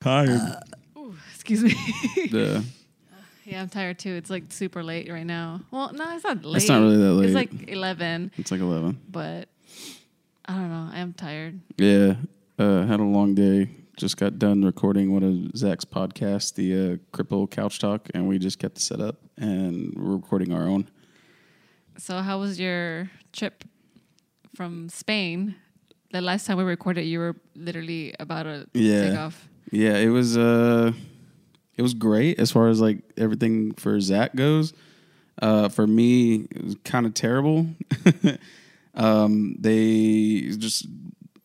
Tired. Ooh, excuse me. yeah. yeah, I'm tired too. It's like super late right now. Well, no, it's not late. It's not really that late. It's like 11, It's like 11. but I don't know. I am tired. Yeah. Uh, had a long day. Just got done recording one of Zach's podcasts, the uh, Cripple Couch Talk, and we just kept the setup and we're recording our own. So, how was your trip from Spain? The last time we recorded, you were literally about to Yeah. take off. Yeah, it was uh it was great as far as like everything for Zach goes. Uh for me it was kind of terrible. um they just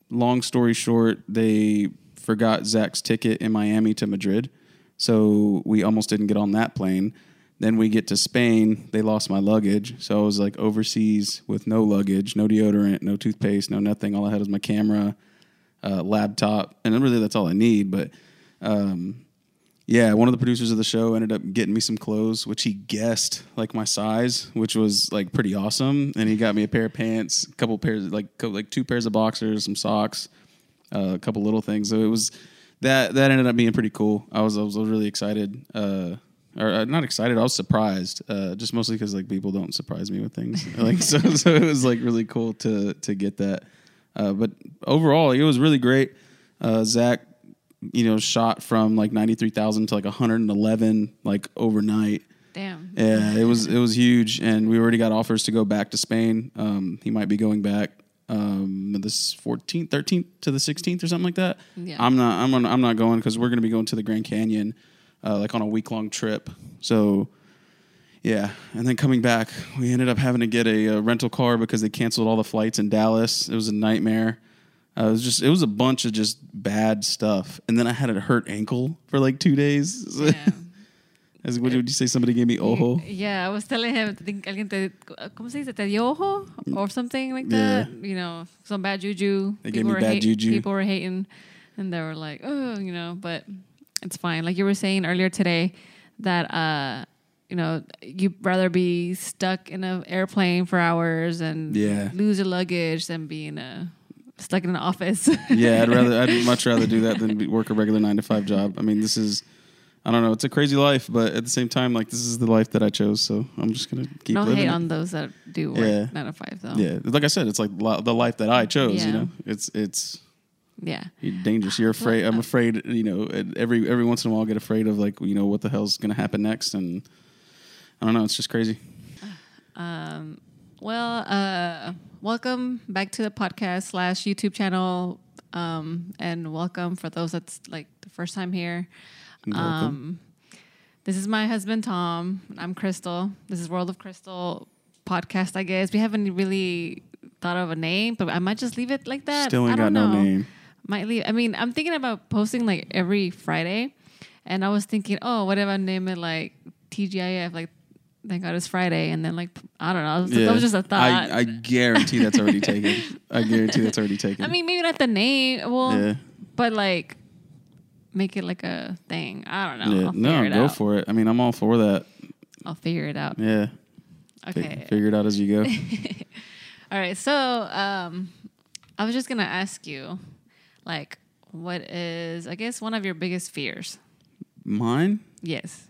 long story short, they forgot Zach's ticket in Miami to Madrid. So we almost didn't get on that plane. Then we get to Spain, they lost my luggage. So I was like overseas with no luggage, no deodorant, no toothpaste, no nothing. All I had was my camera, uh, laptop, and really that's all I need. But um, yeah, one of the producers of the show ended up getting me some clothes, which he guessed like my size, which was like pretty awesome. And he got me a pair of pants, a couple pairs, like co- like two pairs of boxers, some socks, uh, a couple little things. So it was that that ended up being pretty cool. I was I was really excited. Uh, or uh, not excited. I was surprised, uh, just mostly because like people don't surprise me with things. like so, so it was like really cool to to get that. Uh, but overall, it was really great. Uh, Zach, you know, shot from like ninety three thousand to like one hundred and eleven like overnight. Damn. Yeah, it was it was huge, and we already got offers to go back to Spain. Um, he might be going back um, this 14th, 13th to the 16th or something like that. Yeah. I'm not I'm on, I'm not going because we're going to be going to the Grand Canyon, uh, like on a week long trip. So. Yeah, and then coming back, we ended up having to get a, uh rental car because they canceled all the flights in Dallas. It was a nightmare. Uh, it was just it was a bunch of just bad stuff, and then I had a hurt ankle for like two days. Damn. As what would you say? Somebody gave me ojo. Yeah, I was telling him, I think alguien te, ¿cómo se dice? Te dio ojo? Or something like that. Yeah. You know, some bad juju. They gave People me were bad hate- juju. People were hating. And they were like, oh, you know, but it's fine. Like you were saying earlier today that, uh, you know, you'd rather be stuck in an airplane for hours and Yeah. lose your luggage than being uh, stuck in an office. yeah, I'd rather I'd much rather do that than be, work a regular nine to five job. I mean, this is I don't know, it's a crazy life, but at the same time, like this is the life that I chose, so I'm just gonna keep no hate it. on those that do work Yeah. nine to five, though. yeah, like I said, it's like li- the life that I chose. Yeah. You know, it's it's Yeah. you're dangerous. You're afraid. I'm afraid. You know, every every once in a while, I get afraid of like you know what the hell's gonna happen next, and I don't know. It's just crazy. Um, well, uh, welcome back to the podcast slash YouTube channel. Um, and welcome for those that's like the first time here. Um, this is my husband, Tom. I'm Crystal. This is World of Crystal podcast, I guess. We haven't really thought of a name, but I might just leave it like that. Still I ain't got don't no know. name. Might leave. I mean, I'm thinking about posting like every Friday, and I was thinking, oh, what if I name it like TGIF, like Thank God It's Friday, and then like I don't know, that was just a thought. I, I guarantee that's already taken. I guarantee that's already taken. I mean, maybe not the name, well, yeah. but like make it like a thing. I don't know. Yeah, no, go out. for it. I mean, I'm all for that. I'll figure it out. Yeah, Okay. figure it out as you go. All right. So, um, I was just gonna ask you, like, what is I guess one of your biggest fears? Mine? Yes.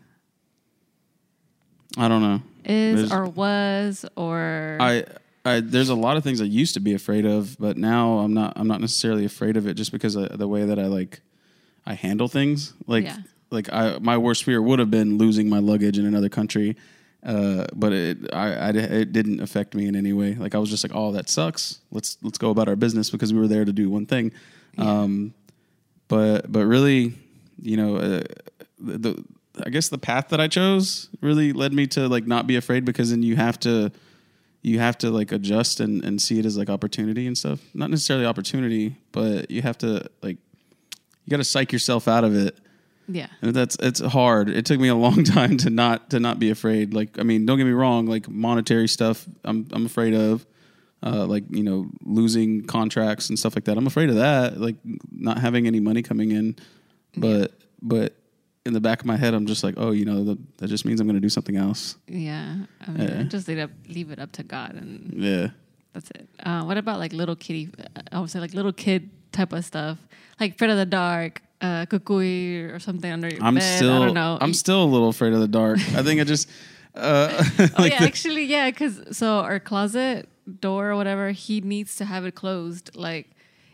I don't know. Is There's- or was or I, I there's a lot of things I used to be afraid of, but now I'm not. I'm not necessarily afraid of it just because of the way that I like I handle things. Like Yeah. like I my worst fear would have been losing my luggage in another country. Uh, but it I, I it didn't affect me in any way. Like I was just like, oh, that sucks. Let's let's go about our business because we were there to do one thing. Um, but but really, you know, uh, the, the I guess the path that I chose really led me to like not be afraid because then you have to you have to like adjust and, and see it as like opportunity and stuff. Not necessarily opportunity, but you have to like you got to psych yourself out of it. yeah. And that's it's hard. It took me a long time to not to not be afraid. Like I mean, don't get me wrong. Like monetary stuff, I'm I'm afraid of. Uh, like you know, losing contracts and stuff like that. I'm afraid of that. Like not having any money coming in. But but in the back of my head, I'm just like, oh, you know, that, that just means I'm going to do something else. Yeah. I mean, Yeah. just leave it, up, leave it up to God and Yeah. That's it. Uh, what about like little kitty? I would say like little kid type of stuff, like Afraid of the Dark, uh, cucuy or something under your I'm bed. still I don't know. I'm still a little afraid of the dark. I think I just uh oh yeah, the- actually, yeah, because so our closet door or whatever, he needs to have it closed. Like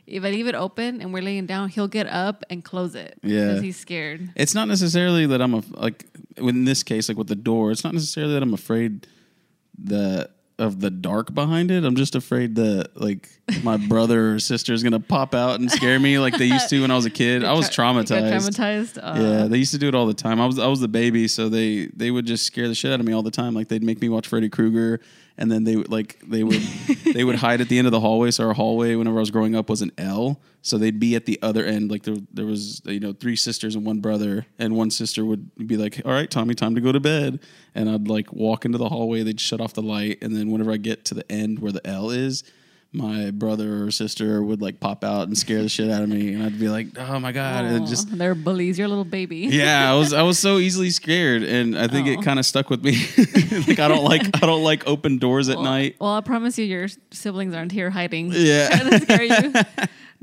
if I leave it open and we're laying down, he'll get up and close it. Yeah. because he's scared. it's not necessarily that I'm a, like in this case like with the door, it's not necessarily that I'm afraid that of the dark behind it. I'm just afraid that like my brother or sister is gonna pop out and scare me like they used to when I was a kid. I was Tra- you got traumatized. Traumatized. Uh, Yeah, they used to do it all the time. I was I was the baby, so they they would just scare the shit out of me all the time. Like they'd make me watch Freddy Krueger, and then they would like they would they would hide at the end of the hallway. So our hallway, whenever I was growing up, was an L. So they'd be at the other end. Like there there was you know three sisters and one brother, and one sister would be like, "All right, Tommy, time to go to bed." And I'd like walk into the hallway. They'd shut off the light, and then whenever I get to the end where the L is. My brother or sister would like pop out and scare the shit out of me, and I'd be like, "Oh my god!" And just they're bullies. You're little baby. yeah, I was I was so easily scared, and I think Oh. it kind of stuck with me. like I don't like I don't like open doors at Well, night. Well, I promise you, your siblings aren't here hiding. Yeah. scare you.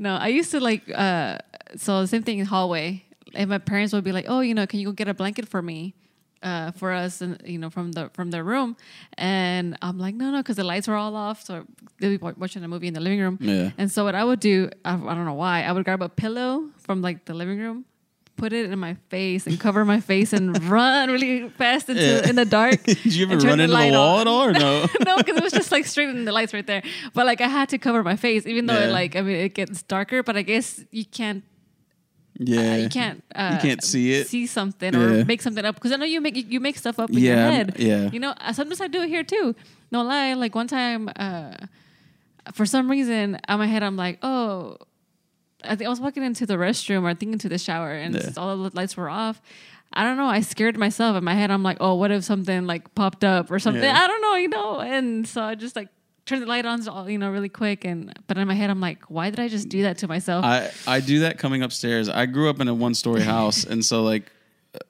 No, I used to like. uh So the same thing in hallway. And my parents would be like, "Oh, you know, can you go get a blanket for me?" Uh, for us, and you know, from the from their room, and I'm like, no, no, because the lights were all off, so they'd be watching a movie in the living room. Yeah. And so what I would do, I, I don't know why, I would grab a pillow from like the living room, put it in my face, and cover my face, and run really fast into Yeah. in the dark. Did you ever and turn into the wall on. at all or no? no, because it was just like straight in the lights right there. But like I had to cover my face, even though it like I mean it gets darker. But I guess you can't. Yeah, Uh, you can't. Uh, can't see it. See something Yeah. or make something up because I know you make you make stuff up in Yeah, your head. yeah. You know, sometimes I do it here too. No lie. Like one time, uh, for some reason, on my head, I'm like, oh. I think I was walking into the restroom or thinking to the shower, and Yeah. all the lights were off. I don't know. I scared myself in my head. I'm like, oh, what if something like popped up or something? Yeah. I don't know, you know. And so I just like turned the light on, you know, really quick. And but in my head, I'm like, why did I just do that to myself? I I do that coming upstairs. I grew up in a one story house, and so like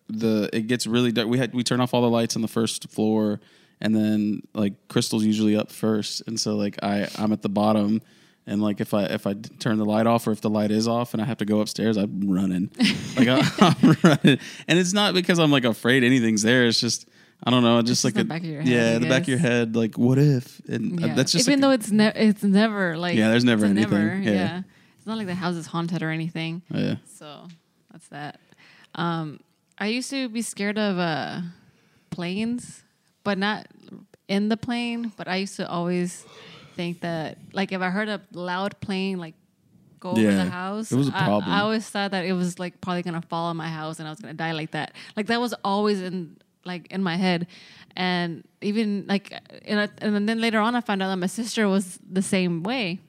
the it gets really dark. We had we turn off all the lights on the first floor, and then like Crystal's usually up first, and so like I I'm at the bottom. And like if I if I turn the light off or if the light is off and I have to go upstairs, I'm running. like I, I'm running, and it's not because I'm like afraid anything's there. It's just I don't know, just just like in a, the back of your head, yeah, I the back of your head. Like what if? And uh, yeah. that's just even like, though it's never it's never like Yeah, there's never it's a anything. Yeah. It's not like the house is haunted or anything. yeah. So that's that. Um, I used to be scared of uh, planes, but not in the plane. But I used to always think that, like, if I heard a loud plane, like, go over the house, it was a I- problem. I, always thought that it was like probably gonna fall on my house and I was gonna die like that. Like that was always in like in my head, and even like, and, I, and then later on, I found out that my sister was the same way.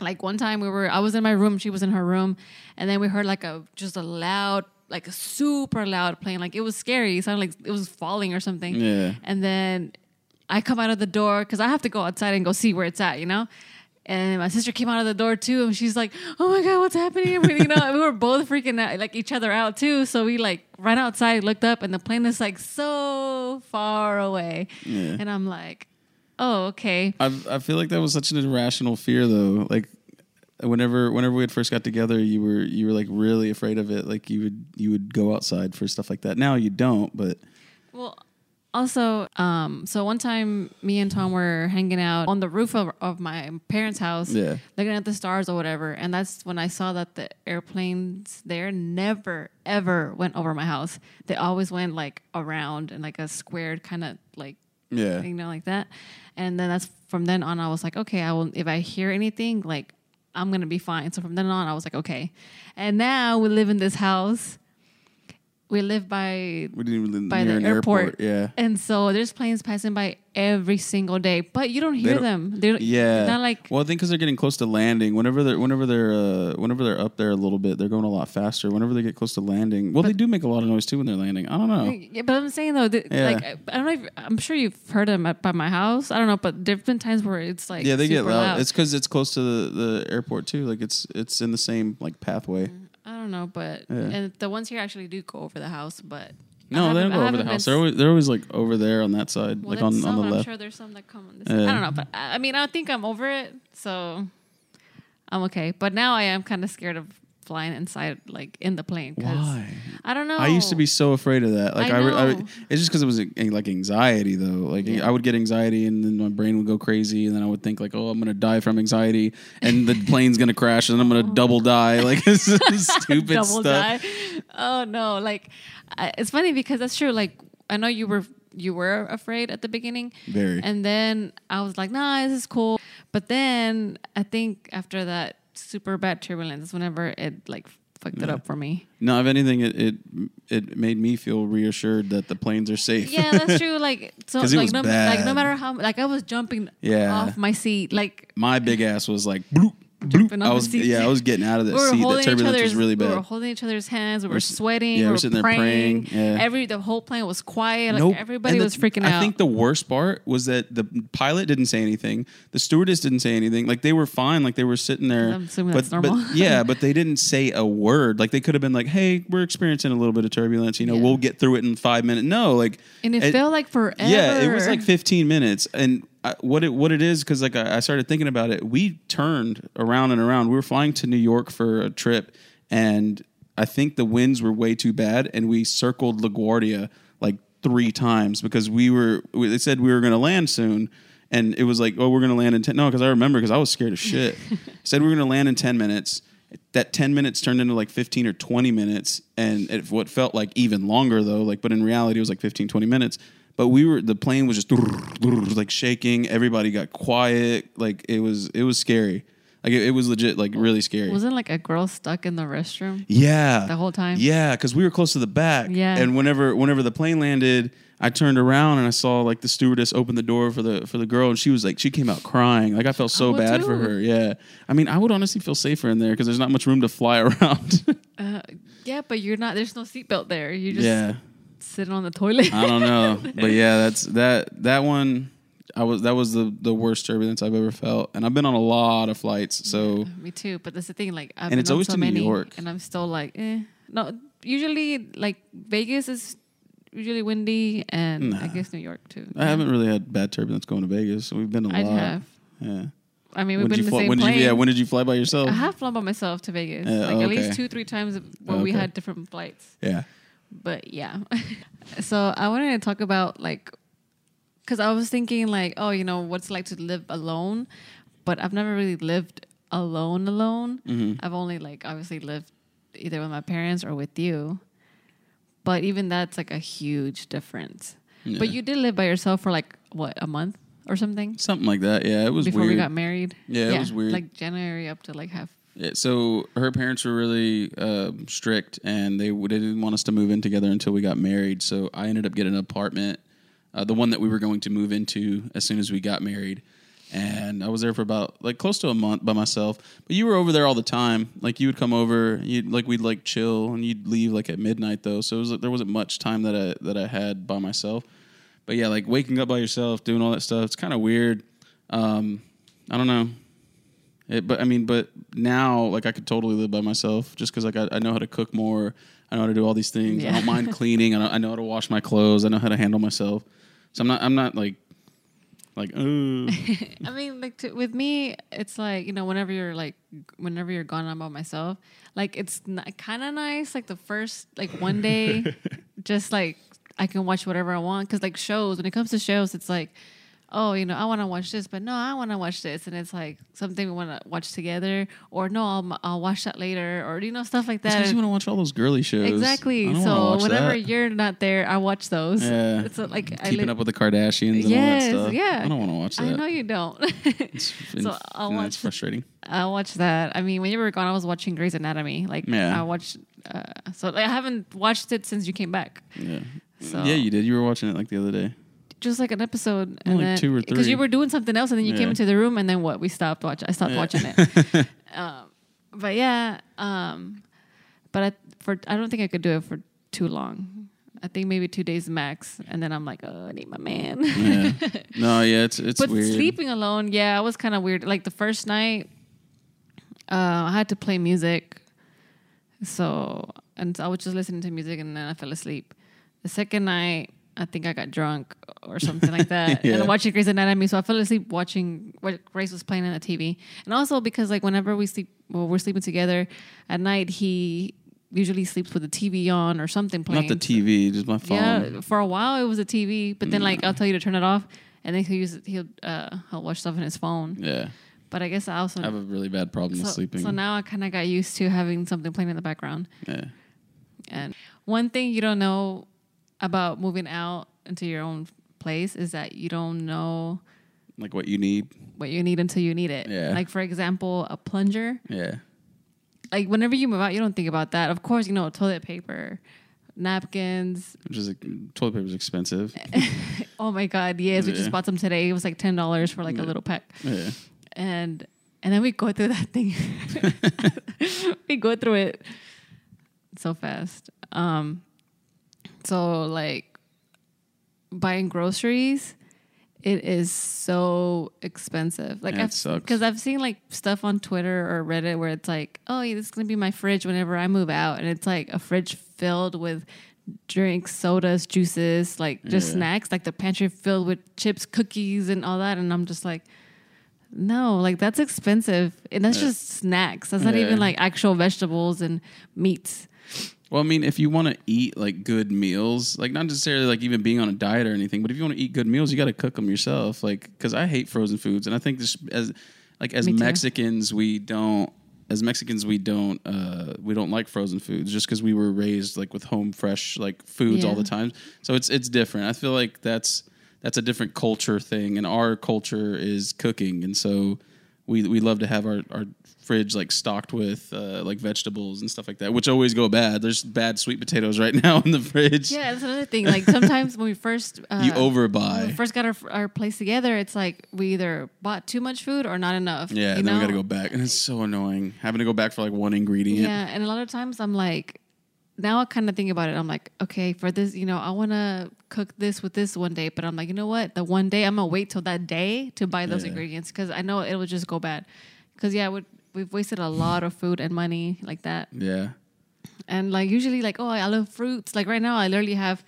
Like one time we were i was in my room she was in her room and then we heard like a just a loud like a super loud plane. Like it was scary. It sounded like it was falling or something. Yeah. and then i come out of the door because i have to go outside and go see where it's at you know and my sister came out of the door too and she's like oh my god what's happening we- you know we were both freaking out like each other out too so we like ran outside looked up and the plane is like so far away Yeah. and i'm like oh okay I I feel like that was such an irrational fear though. Like whenever whenever we had first got together, you were you were like really afraid of it. Like you would you would go outside for stuff like that. Now you don't, but Well, also, um, so one time me and Tom were hanging out on the roof of, of my parents' house, Yeah. looking at the stars or whatever, and that's when I saw that the airplanes there never ever went over my house. They always went like around in like a squared kind of like yeah. you know like that. And then that's from then on I was like, okay, I will if I hear anything like I'm gonna be fine. So from then on I was like, okay. And now we live in this house. We live by We didn't even live by near the an airport. airport. Yeah. And so there's planes passing by every single day, but you don't hear don't- them. They're Yeah. not like well, I think because they're getting close to landing. Whenever they're whenever they're uh, whenever they're up there a little bit, they're going a lot faster. Whenever they get close to landing, well, they do make a lot of noise too when they're landing. I don't know. Yeah, but I'm saying though, that, Yeah. like I I don't know. If, I'm sure you've heard them at, by my house. I don't know, but there've been times where it's like yeah, they get super loud. It's because it's close to the, the airport too. Like it's it's in the same like pathway. I don't know, but Yeah. and the ones here actually do go over the house, but No, they don't go over the house. They're always, they're always like over there on that side, well, like on, some, on the I'm left. sure there's some that come on this. Yeah. I don't know, but I I mean, I think I'm over it, so I'm okay. But now I am kind of scared of flying inside, like in the plane. Why? I don't know. I used to be so afraid of that. Like I I, re- I, it's just because it was like anxiety though. Like Yeah. I would get anxiety and then my brain would go crazy and then I would think like, oh, I'm gonna die from anxiety and the plane's gonna crash and I'm gonna oh. double die. Like this is stupid double stuff. die. Oh no! Like I, it's funny because that's true. Like I know you were you were afraid at the beginning, Very. and then I was like, nah, this is cool. But then I think after that super bad turbulence, whenever it like fucked it up for me. no, if anything, it, it it made me feel reassured that the planes are safe. Yeah, that's true. Like so, like no, like no matter how, like I was jumping Yeah. off my seat. Like My big ass was like bloop. Jumping off I the was seat. yeah, I was getting out of that we seat. The turbulence was really bad. We were holding each other's hands. We were We're sweating. yeah, we we're were sitting there praying. praying, yeah. Every the whole plane was quiet. Like Nope. everybody And was the- freaking out. I think the worst part was that the pilot didn't say anything. The stewardess didn't say anything. Like they were fine. Like they were sitting there. I'm assuming but, that's normal. But, yeah, but they didn't say a word. Like they could have been like, "Hey, we're experiencing a little bit of turbulence. You know, Yeah. we'll get through it in five minutes." No, like and it, felt like forever. yeah, it was like 15 minutes. And I, what it what it is because like I, I started thinking about it. We turned around and around. We were flying to New York for a trip, and I think the winds were way too bad, and we circled LaGuardia like three times because we were. we- They said we were going to land soon. And it was like, oh, we're going to land in 10. No, because I remember because I was scared as shit. said we were going to land in 10 minutes. That 10 minutes turned into like 15 or 20 minutes. And it, what felt like even longer though, like, but in reality, it was like 15, 20 minutes. But we were, the plane was just like shaking. Everybody got quiet. Like it was, it was scary. Like it, it was legit, like really scary. Wasn't like a girl stuck in the restroom Yeah. the whole time? Yeah, because we were close to the back. Yeah. And whenever whenever the plane landed, I turned around and I saw like the stewardess open the door for the for the girl, and she was like, she came out crying. Like I felt so would bad for too. her. Yeah. I mean, I would honestly feel safer in there because there's not much room to fly around. Uh, yeah, but you're not. There's no seatbelt there. You just yeah. Sitting on the toilet. I don't know, but yeah, that's that that one. I was that was the the worst turbulence I've ever felt, and I've been on a lot of flights. So Me too. But that's the thing. Like, I've And been it's on always so to New York. and I'm still like, eh. No, usually like Vegas is usually windy, and I guess New York too. I haven't really had bad turbulence going to Vegas. We've been a I lot. I have. Yeah. I mean, we've When been did in the fly? same When did plane. you? Yeah. When did you fly by yourself? I have flown by myself to Vegas, Yeah, like at least two, three times where we had different flights. Yeah. But yeah, so I wanted to talk about like, because I was thinking like, oh, you know, what's it like to live alone, but I've never really lived alone alone. Mm-hmm. I've only like obviously lived either with my parents or with you, but even that's like a huge difference. But you did live by yourself for like what a month or something Something like that. Yeah. It was before weird. we got married. Yeah, it was weird. Like January up to like half. So her parents were really um strict, and they, they didn't want us to move in together until we got married. So I ended up getting an apartment, uh, the one that we were going to move into as soon as we got married. And I was there for about like close to a month by myself. But you were over there all the time. Like you would come over, you'd like we'd like chill, and you'd leave like at midnight though. So it was, there wasn't much time that I that I had by myself. But yeah, like waking up by yourself, doing all that stuff, it's kind of weird. Um, I don't know. It, but I mean, but now like I could totally live by myself just because like I, I know how to cook more. I know how to do all these things. I don't mind cleaning. I know, I know how to wash my clothes. I know how to handle myself. So I'm not. I'm not like like oh I mean, like to, with me, it's like you know, whenever you're like, whenever you're gone, I'm by myself. Like it's kind of nice. Like the first, like one day, just like I can watch whatever I want. Because like shows, when it comes to shows, it's like, oh, you know, I want to watch this, but no, I want to watch this, and it's like something we want to watch together, or no, I'll I'll watch that later, or you know, stuff like that. because you want to watch all those girly shows. Exactly. I don't wanna So watch whenever that. you're not there, I watch those. yeah, It's like I keeping li- up with the Kardashians and Yes, all that stuff. yeah. I don't want to watch that. I know you don't. It's, So I'll watch it's frustrating. I watched that. I mean, when you were gone, I was watching Grey's Anatomy. Like, Yeah. I watched. Uh, so like, I haven't watched it since you came back. Yeah. So Yeah, you did. You were watching it like the other day. Just like an episode, and Like then two or because you were doing something else, and then you came into the room, and then what? We stopped watching. I stopped Yeah. watching it. um, but yeah, um, but I, for I don't think I could do it for too long. I think maybe two days max, and then I'm like, oh, I need my man. Yeah. no, yeah, it's it's but weird. sleeping alone, yeah, I was kind of weird. Like the first night, uh, I had to play music, so and I was just listening to music, and then I fell asleep. The second night, I think I got drunk or something like that. Yeah. And I'm watching Grey's Anatomy, so I fell asleep watching what Grey's was playing on the TV. And also because like whenever we sleep, well, we're sleeping together at night, he usually sleeps with the TV on or something playing. Not the TV, just my phone. Yeah, for a while it was a TV, but then like I'll tell you to turn it off, and then he'll use it, he'll uh he'll watch stuff on his phone. Yeah. But I guess I also I have a really bad problem with so, sleeping. so now I kind of got used to having something playing in the background. yeah. And one thing you don't know about moving out into your own place is that you don't know Like what you need. what you need until you need it. Yeah. Like for example, a plunger. Yeah. Like whenever you move out, you don't think about that. Of course, you know toilet paper, napkins. Which is like, toilet paper is expensive. Oh my god, yes, we just bought some today. It was like ten dollars for like a little pack. Yeah. and and then we go through that thing. we go through it so fast. Um, so like buying groceries, it is so expensive. Like it I've sucks. because I've seen like stuff on Twitter or Reddit where it's like, oh, yeah, this is gonna be my fridge whenever I move out, and it's like a fridge filled with drinks, sodas, juices, like just Yeah. snacks, like the pantry filled with chips, cookies, and all that, and I'm just like. No, like that's expensive. And that's Yeah. just snacks. That's not Yeah. even like actual vegetables and meats. Well, I mean, if you want to eat like good meals, like not necessarily like even being on a diet or anything, but if you want to eat good meals, you got to cook them yourself. Like, because I hate frozen foods, and I think this as like as Me too. Mexicans, we don't as Mexicans we don't uh, we don't like frozen foods just because we were raised like with home fresh like foods all the time. So it's it's different. I feel like that's that's a different culture thing, and our culture is cooking, and so we we love to have our, our fridge like stocked with uh, like vegetables and stuff like that, which always go bad. There's bad sweet potatoes right now in the fridge. Yeah, that's another thing. Like sometimes when we first uh, you overbuy. first got our, our place together, it's like we either bought too much food or not enough. Yeah, and then we got to go back, and it's so annoying having to go back for like one ingredient. Yeah, and a lot of times I'm like, now I kind of think about it. I'm like, okay, for this, you know, I want to cook this with this one day, but I'm like, you know what? The one day I'm gonna wait till that day to buy those Yeah. ingredients because I know it will just go bad. Because yeah, we we've wasted a lot of food and money like that. Yeah. And like usually, like oh, I love fruits. Like right now, I literally have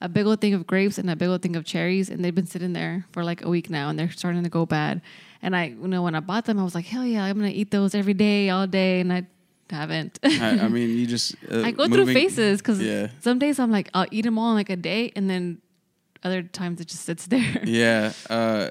a big old thing of grapes and a big old thing of cherries, and they've been sitting there for like a week now, and they're starting to go bad. And I, you know, when I bought them, I was like, hell yeah, I'm gonna eat those every day, all day, and I haven't. I, I mean, you just uh, I go through phases because Yeah. some days I'm like, I'll eat them all in like a day, and then other times it just sits there. Yeah, uh,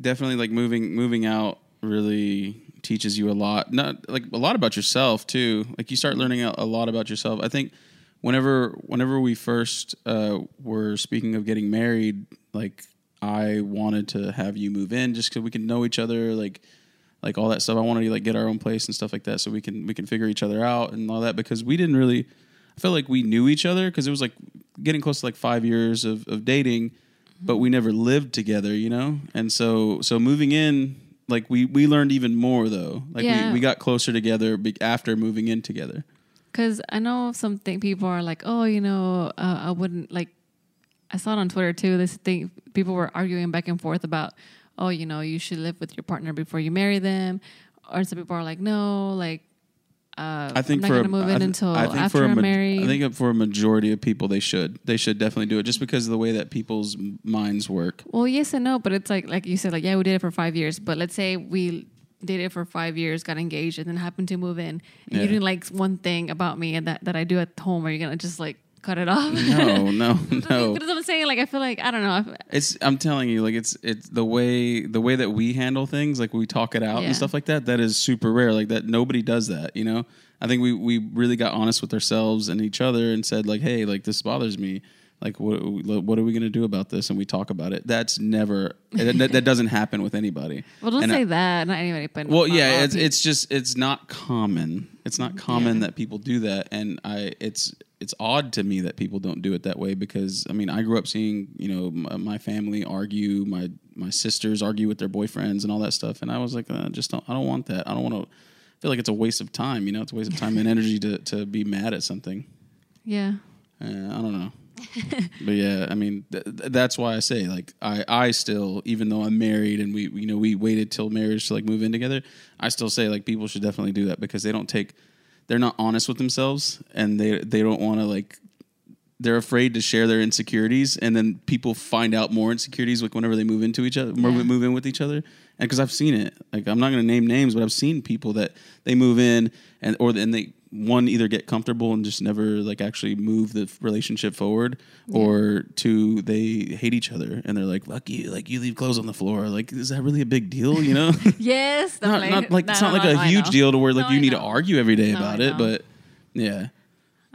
definitely. Like moving moving out really teaches you a lot. Not like a lot about yourself too. Like you start learning a, a lot about yourself. I think whenever whenever we first uh, were speaking of getting married, like I wanted to have you move in just because we can know each other. Like like all that stuff. I wanted to like get our own place and stuff like that, so we can we can figure each other out and all that because we didn't really. I felt like we knew each other because it was like getting close to like five years of, of dating, but we never lived together, you know. And so so moving in, like we we learned even more though. Like Yeah. we, we got closer together be- after moving in together. Because I know some thing people are like, oh, you know, uh, I wouldn't like. I saw it on Twitter too. This thing people were arguing back and forth about, oh, you know, you should live with your partner before you marry them, or some people are like, no, like. Uh, I think I'm for not a- gonna move in th- until I think after I'm ma- married. I think for a majority of people, they should they should definitely do it just because of the way that people's minds work. Well, yes and no, but it's like like you said, like yeah, we did it for five years, but let's say we did it for five years, got engaged, and then happened to move in, and Yeah. you didn't like one thing about me and that that I do at home. Are you gonna just like cut it off? No, no, no. But I'm saying, like I feel like I don't know. It's I'm telling you, like it's it's the way the way that we handle things, like we talk it out Yeah. and stuff like that. That is super rare. Like that nobody does that. You know, I think we we really got honest with ourselves and each other and said like, hey, like this bothers me. Like what what are we gonna do about this? And we talk about it. That's never that, that doesn't happen with anybody. Well, don't And I- say that. Not anybody, but well, yeah, it's people. it's just it's not common. It's not common Yeah. that people do that, and I it's it's odd to me that people don't do it that way because I mean I grew up seeing you know my, my family argue, my my sisters argue with their boyfriends and all that stuff, and I was like, uh, just don't I don't want that. I don't want to feel like it's a waste of time. You know, it's a waste of time and energy to to be mad at something. yeah. Uh, I don't know. but yeah, I mean th- th- that's why I say like I I still even though I'm married and we you know we waited till marriage to like move in together, I still say like people should definitely do that because they don't take they're not honest with themselves and they they don't want to like they're afraid to share their insecurities, and then people find out more insecurities like whenever they move into each other, move, Yeah. move in with each other. And because I've seen it, like I'm not going to name names, but I've seen people that they move in and or then they one either get comfortable and just never like actually move the relationship forward, or two they hate each other and they're like fuck you, like you leave clothes on the floor, like is that really a big deal, you know? Yes, not, not like no, it's no, not like no, a no, I huge deal to where like you need to argue every day about it, but yeah.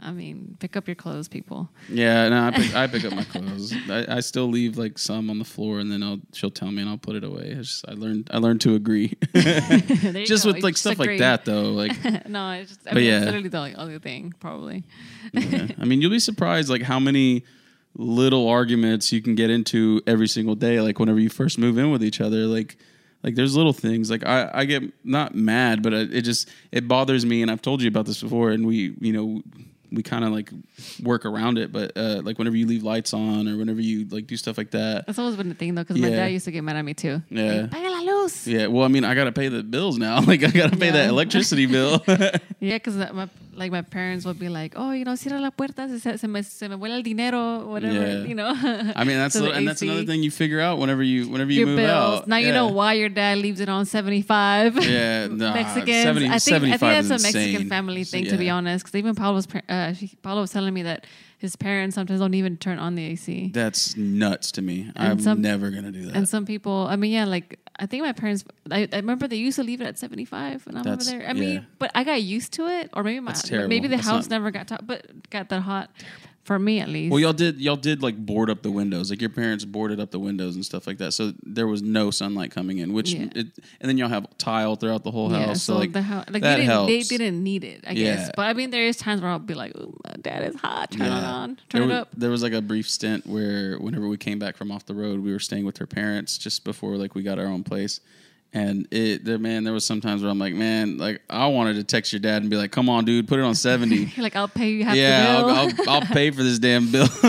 I mean, pick up your clothes, people. Yeah, no, I pick, I pick up my clothes. I, I still leave like some on the floor, and then I'll she'll tell me, and I'll put it away. Just, I learned I learned to agree. Just go. with like Just stuff agree. like that, though. Like, no, it's just. I mean, yeah. it's literally the only other thing, probably. yeah. I mean, you'll be surprised like how many little arguments you can get into every single day. Like whenever you first move in with each other, like like there's little things. Like I I get not mad, but it it just it bothers me. And I've told you about this before. And we you know we kind of like work around it. But uh, like whenever you leave lights on or whenever you like do stuff like that. That's always been the thing, though, because my dad used to get mad at me too. Yeah. Like, Yeah, well, I mean, I gotta pay the bills now. Like, I gotta pay Yeah. that electricity bill. Yeah, because my like my parents would be like, oh, you know, cierra la puerta, se, se, me, se me vuela el dinero, whatever, Yeah. you know. I mean, that's So the and that's another thing you figure out whenever you whenever you Your move bills. out. Now you know why your dad leaves it on seventy five. Yeah, nah, Mexicans. 70 I think I think that's a Mexican family So, thing, to be honest. Because even Paulo was uh, was telling me that his parents sometimes don't even turn on the AC. That's nuts to me. And I'm some- never gonna do that. And some people, I mean, yeah, like I think my parents. I, I remember they used to leave it at seventy five when I'm That's- over there. I mean, but I got used to it, or maybe my maybe the That's house not- never got but got that hot for me at least. well, y'all did y'all did like board up the windows. Like your parents boarded up the windows and stuff like that. So there was no sunlight coming in. Which Yeah. it, and then y'all have tile throughout the whole yeah, house. so, So, like the house, like that they, didn't, they didn't need it, I Yeah. guess. But I mean, there is times where I'll be like, "Ooh, my dad is hot. Turn it Yeah. on, there turn was, it up." There was like a brief stint where whenever we came back from off the road, we were staying with her parents just before like we got our own place. And it there man, there was sometimes where I'm like, man, like I wanted to text your dad and be like, come on, dude, put it on seventy. Like, I'll pay you half yeah, the bill. I'll, I'll, I'll pay for this damn bill.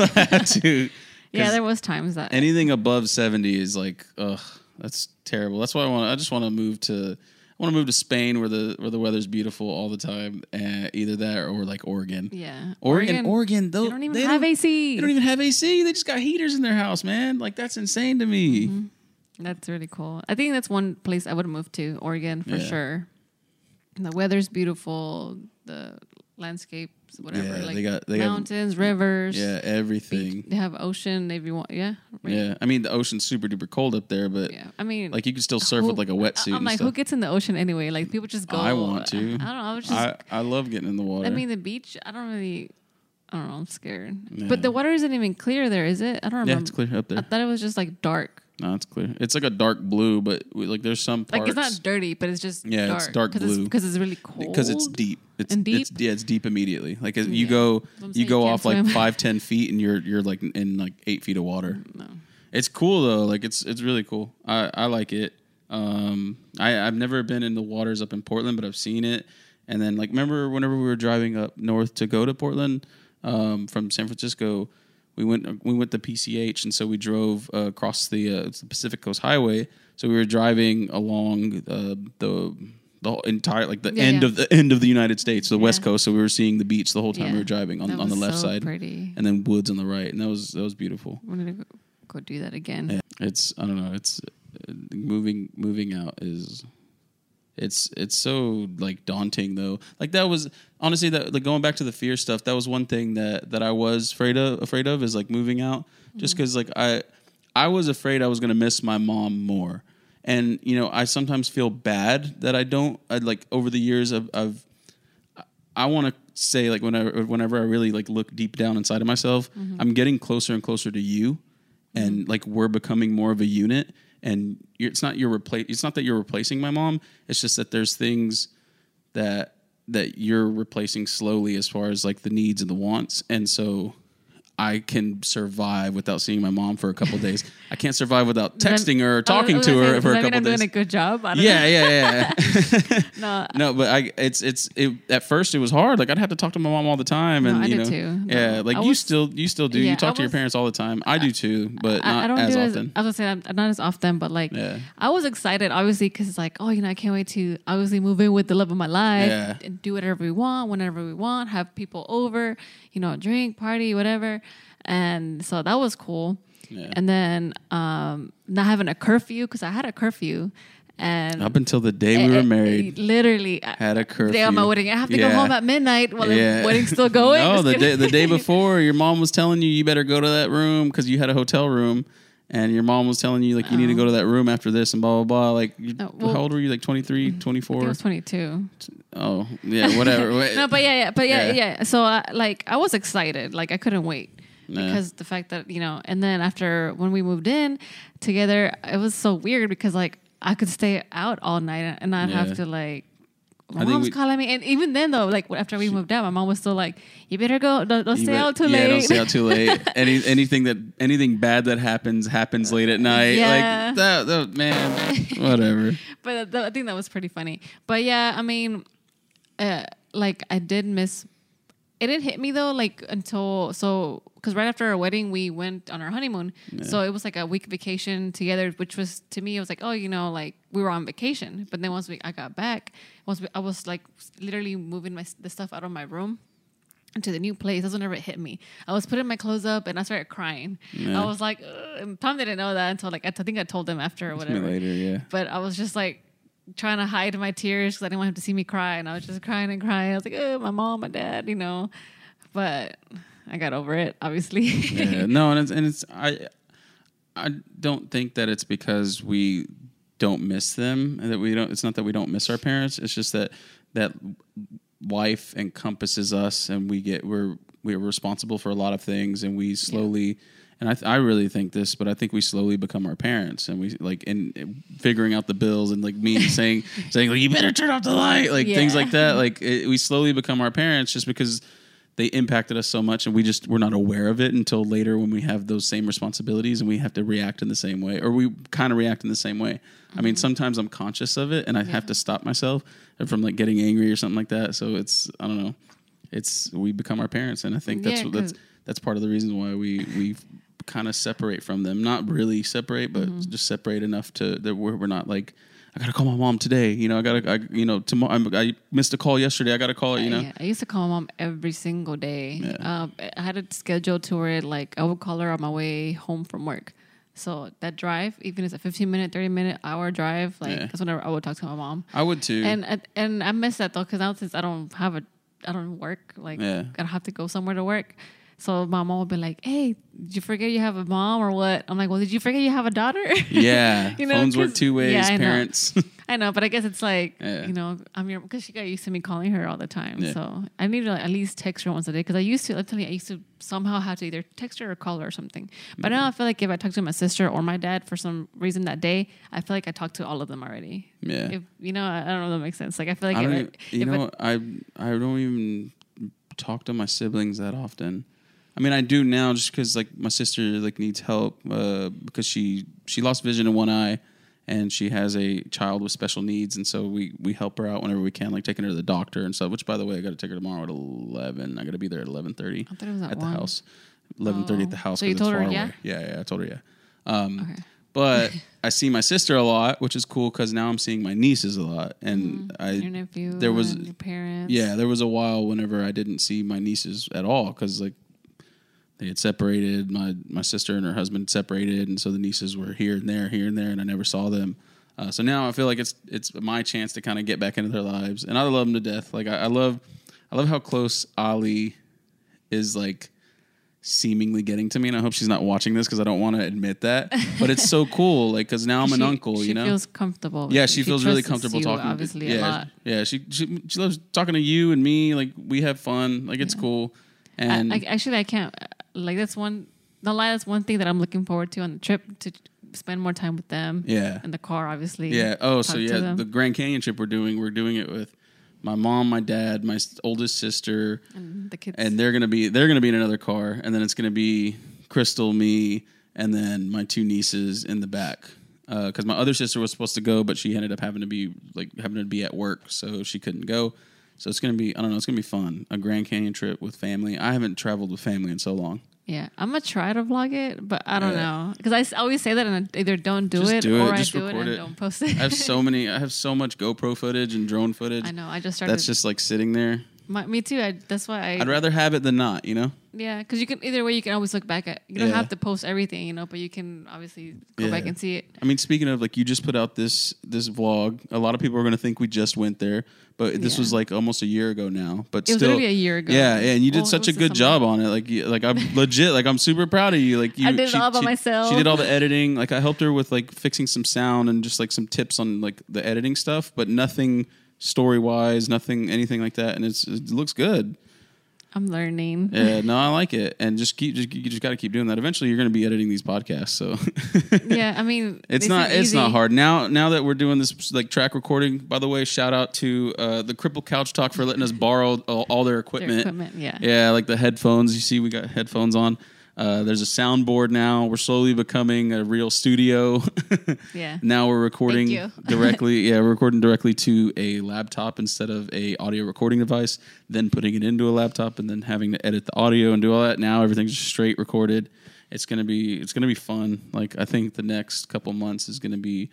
To. yeah, there was times that. anything above seventy is like, ugh, that's terrible. That's why I want. I just want to move to. I want to move to Spain where the where the weather's beautiful all the time. Uh, either that or like Oregon. yeah, Oregon, Oregon, though They don't even they have don't- AC. They don't even have AC. They just got heaters in their house, man. Like that's insane to me. Mm-hmm. That's really cool. I think that's one place I would move to, Oregon for Yeah. sure. The weather's beautiful, the landscapes, whatever. Yeah, like they got- they got- mountains, rivers. Yeah, everything. beach. They have ocean if you want. Yeah. right. Yeah, I mean the ocean's super duper cold up there, but Yeah. I mean, like you can still surf who- with like a wetsuit. I'm and like, stuff. who gets in the ocean anyway? Like people just go. I want to. I don't know. I was just. I, I love getting in the water. I mean, the beach. I don't really. I don't know. I'm scared. Yeah. But the water isn't even clear there, is it? I don't remember. yeah, it's clear up there. I thought it was just like dark. No, it's clear. It's like a dark blue, but we- like there's some parts. Like it's not dirty, but it's just Yeah, dark. it's dark blue. because it's, really cold. because it's deep. It's And It's, deep? yeah, it's deep immediately. Like you Yeah. go, That's what I'm you go you off like five, ten feet, and you're you're like in like eight feet of water. No. It's cool though. Like it's it's really cool. I I like it. Um, I I've never been in the waters up in Portland, but I've seen it. And then like remember whenever we were driving up north to go to Portland um, from San Francisco, we went we went to PCH, and so we drove uh, across the uh, the Pacific Coast Highway. So we were driving along uh, the the entire like the Yeah, end yeah. of the end of the United States, the West Coast. So we were seeing the beach the whole time we were driving on, on the left so side, Pretty. and then woods on the right, and that was that was beautiful. I'm gonna go, go do that again. Yeah, it's I don't know. It's uh, moving moving out is it's it's so like daunting though. Like that was honestly that like going back to the fear stuff. That was one thing that that I was afraid of. Afraid of is like moving out, just mm-hmm. because like I I was afraid I was gonna miss my mom more. And you know, I sometimes feel bad that I don't. I like over the years I've, I've I want to say like whenever whenever I really like look deep down inside of myself, mm-hmm. I'm getting closer and closer to you, and mm-hmm. like we're becoming more of a unit. And it's not you're replace. It's not that you're replacing my mom. It's just that there's things that that you're replacing slowly as far as like the needs and the wants. And so I can survive without seeing my mom for a couple days. I can't survive without texting her or oh, talking was to her for a couple I'm days. doing a good job. Yeah, yeah, yeah. No, No, but I it's it's it, at first it was hard. Like I'd have to talk to my mom all the time, and No, you know, too. No. yeah, like you still you still do. Yeah, you talk to your parents all the time. I do too, but I, not as often. As, I was gonna say not as often, but like Yeah. I was excited obviously because it's like oh you know I can't wait to obviously move in with the love of my life Yeah. and do whatever we want whenever we want, have people over, you know, drink, party, whatever. And so that was cool. Yeah. And then um, not having a curfew because I had a curfew, and Up until the day we eh, were eh, married, literally had a curfew. day on my wedding. I have to go home at midnight while the wedding's still going. no, the day, the day before, your mom was telling you you better go to that room because you had a hotel room, and your mom was telling you like you need to go to that room after this and blah blah blah. Like, you, Oh, well- how old were you? Like 23, I think 24? was 22. Oh, yeah, whatever. No, but yeah, yeah, but yeah, Yeah. yeah. So uh, like I was excited, like I couldn't wait Because the fact that you know, and then after when we moved in together, it was so weird because like I could stay out all night and not Yeah. have to like. My I mom's we- calling me, and even then though, like after we moved out, my mom was still like, "You better go. Don't, don't stay bet- out too yeah, late." don't stay out too late. Any anything that anything bad that happens happens late at night. Yeah. Like that, that man, whatever. but th- I think that was pretty funny. But yeah, I mean, uh, like I did miss. It didn't hit me though, like until so because right after our wedding we went on our honeymoon, so it was like a week vacation together, which was to me it was like oh you know like we were on vacation, but then once we I got back, once we, I was like literally moving my the stuff out of my room into the new place. That's whenever it hit me. I was putting my clothes up and I started crying. Yeah. I was like. Tom didn't know that until like I think I told him after or whatever later, yeah. but I was just like trying to hide my tears because I didn't want him to see me cry, and I was just crying and crying. I was like, "Oh, my mom, my dad," you know. But I got over it, obviously. yeah, no, and it's and it's I I don't think that it's because we don't miss them and that we don't it's not that we don't miss our parents it's just that that life encompasses us and we get we're we're responsible for a lot of things and we slowly and I, th- I really think this but i think we slowly become our parents and we like in, in figuring out the bills and like me saying saying like you better turn off the light like things like that. Like it, we slowly become our parents just because they impacted us so much and we just we're not aware of it until later when we have those same responsibilities and we have to react in the same way or we kind of react in the same way. I Mm-hmm. mean sometimes i'm conscious of it and i have to stop myself from like getting angry or something like that. So it's i don't know. It's we become our parents and i think that's Yeah, what that's that's part of the reason why we we kind of separate from them not really separate but Mm-hmm. just separate enough to that we're, we're not like I gotta call my mom today. You know, I gotta, I, you know, tomorrow. I'm, I missed a call yesterday. I gotta call it. You know, Yeah, I used to call my mom every single day. Yeah. Um, I had it scheduled to where like I would call her on my way home from work. So that drive, even if it's a 15 minute, 30 minute, hour drive, like Yeah. that's whenever I would talk to my mom. I would too. And and I miss that though because now since I don't have a, I don't work like Yeah. I don't have to go somewhere to work. So my mom would be like, "Hey, did you forget you have a mom or what?" I'm like, "Well, did you forget you have a daughter?" yeah, You know, phones work two ways. yeah, I know. parents. I know, but I guess it's like Yeah. you know, I'm your because she got used to me calling her all the time. Yeah. So I need to like, at least text her once a day because I used to. I'm telling you, I used to somehow have to either text her or call her or something. But mm-hmm. now I feel like if I talk to my sister or my dad for some reason that day, I feel like I talked to all of them already. yeah. If you know, I I don't know if that makes sense. Like I feel like I if don't. I- Even, you know, I I don't even talk to my siblings that often. I mean, I do now just because like my sister like needs help uh, because she she lost vision in one eye and she has a child with special needs, and so we we help her out whenever we can, like taking her to the doctor and stuff. Which, by the way, I got to take her tomorrow at eleven. I got to be there at eleven thirty I thought it was at at the house. Eleven thirty Oh. at the house. So you told her, yeah? away. Yeah, yeah, I told her yeah. Um, Okay. But I see my sister a lot, which is cool because now I'm seeing my nieces a lot, and I your nephew, there was- your parents. yeah, there was a while whenever I didn't see my nieces at all because like they had separated. My my sister and her husband separated, and so the nieces were here and there, here and there, and I never saw them. Uh, so now I feel like it's it's my chance to kind of get back into their lives, and I love them to death. Like I, I love I love how close Ali is like seemingly getting to me, and I hope she's not watching this because I don't want to admit that. But it's so cool, like because now I'm an uncle, She you know. She feels comfortable. Yeah, she feels really comfortable you, talking. Obviously, yeah, a lot. yeah. She, she she loves talking to you and me. Like we have fun. Like it's cool. And I, I, actually, I can't. Like that's one. No lie, that's one thing that I'm looking forward to on the trip to spend more time with them. yeah, In the car, obviously. yeah. Oh, so yeah, the Grand Canyon trip we're doing. We're doing it with my mom, my dad, my oldest sister, And the kids. and they're gonna be they're gonna be in another car, and then it's gonna be Crystal, me, and then my two nieces in the back. Uh, because my other sister was supposed to go, but she ended up having to be like having to be at work, so she couldn't go. So it's gonna be I don't know. It's gonna be fun. A Grand Canyon trip with family. I haven't traveled with family in so long. yeah, I'm gonna try to vlog it, but I don't Yeah. know because I always say that and I either don't do Just it do or I do it and it. don't post it. I have so many. I have so much GoPro footage and drone footage. I know. I just started. That's just like sitting there. My, me too. I, that's why I. I'd rather have it than not. You know. yeah, because you can either way you can always look back at. You don't Yeah. have to post everything, you know, but you can obviously go back and see it. I mean, speaking of like, you just put out this this vlog. A lot of people are going to think we just went there, but this Yeah. was like almost a year ago now. But It was still, literally a year ago. Yeah, and you did oh, Well, such a good job on it. Like, you, like I'm legit. Like, I'm super proud of you. Like, you, I did it all by myself. She did all the editing. Like, I helped her with like fixing some sound and just like some tips on like the editing stuff, but nothing story wise, nothing anything like that. And it's it looks good. I'm learning. Yeah, no, I like it. And just keep just you just got to keep doing that. Eventually, you're going to be editing these podcasts. So yeah, I mean, it's not it's not hard now. Now that we're doing this like track recording. By the way, shout out to uh, the Cripple Couch Talk for letting us borrow all, all their Their equipment. equipment, yeah. Yeah, like the headphones. You see, we got headphones on. Uh, there's a soundboard now. We're slowly becoming a real studio. Yeah. now we're recording directly. Yeah, we're recording directly to a laptop instead of a audio recording device. Then putting it into a laptop and then having to edit the audio and do all that. Now everything's just straight recorded. It's gonna be it's gonna be fun. Like I think the next couple months is gonna be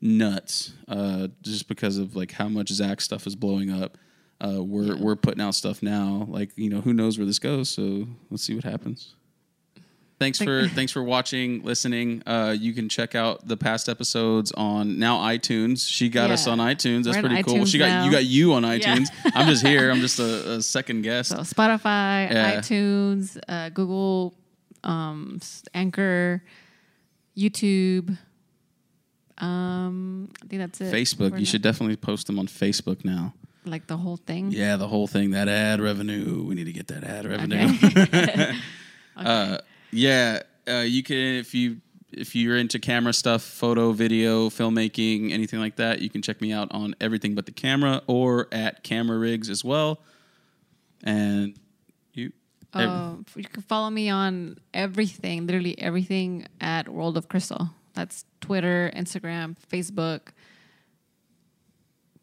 nuts. Uh, just because of like how much Zach stuff is blowing up. Uh, we're we're putting out stuff now. Like you know who knows where this goes. So let's see what happens. Thanks for thanks for watching, listening. Uh, you can check out the past episodes on now iTunes. She got us on iTunes. That's We're pretty cool. iTunes She got now. you got you on Yeah. iTunes. I'm just here. I'm just a, a second guest. So Spotify, Yeah. iTunes, uh, Google, um, Anchor, YouTube. Um, I think that's it. Facebook. We're You not- should definitely post them on Facebook now. like the whole thing. Yeah, the whole thing. That ad revenue. We need to get that ad revenue. Okay. Uh, yeah, uh, you can if you if you're into camera stuff, photo, video, filmmaking, anything like that, you can check me out on everything but the camera or at Camera Rigs as well. And you, Uh, you can follow me on everything, literally everything at World of Crystal. That's Twitter, Instagram, Facebook,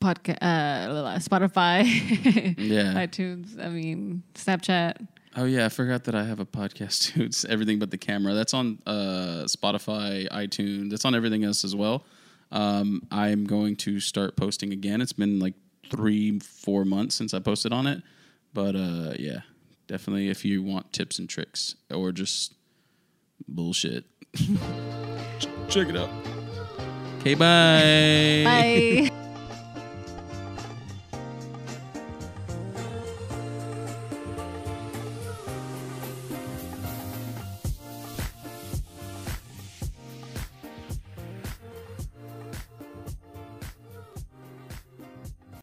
podcast, uh, Spotify, Yeah. iTunes. I mean, Snapchat. Oh yeah, I forgot that I have a podcast too. It's everything but the camera. That's on uh, Spotify, iTunes. That's on everything else as well. Um, I'm going to start posting again. It's been like three, four months since I posted on it, but uh, yeah, definitely if you want tips and tricks or just bullshit, check it out. Okay, bye. Bye.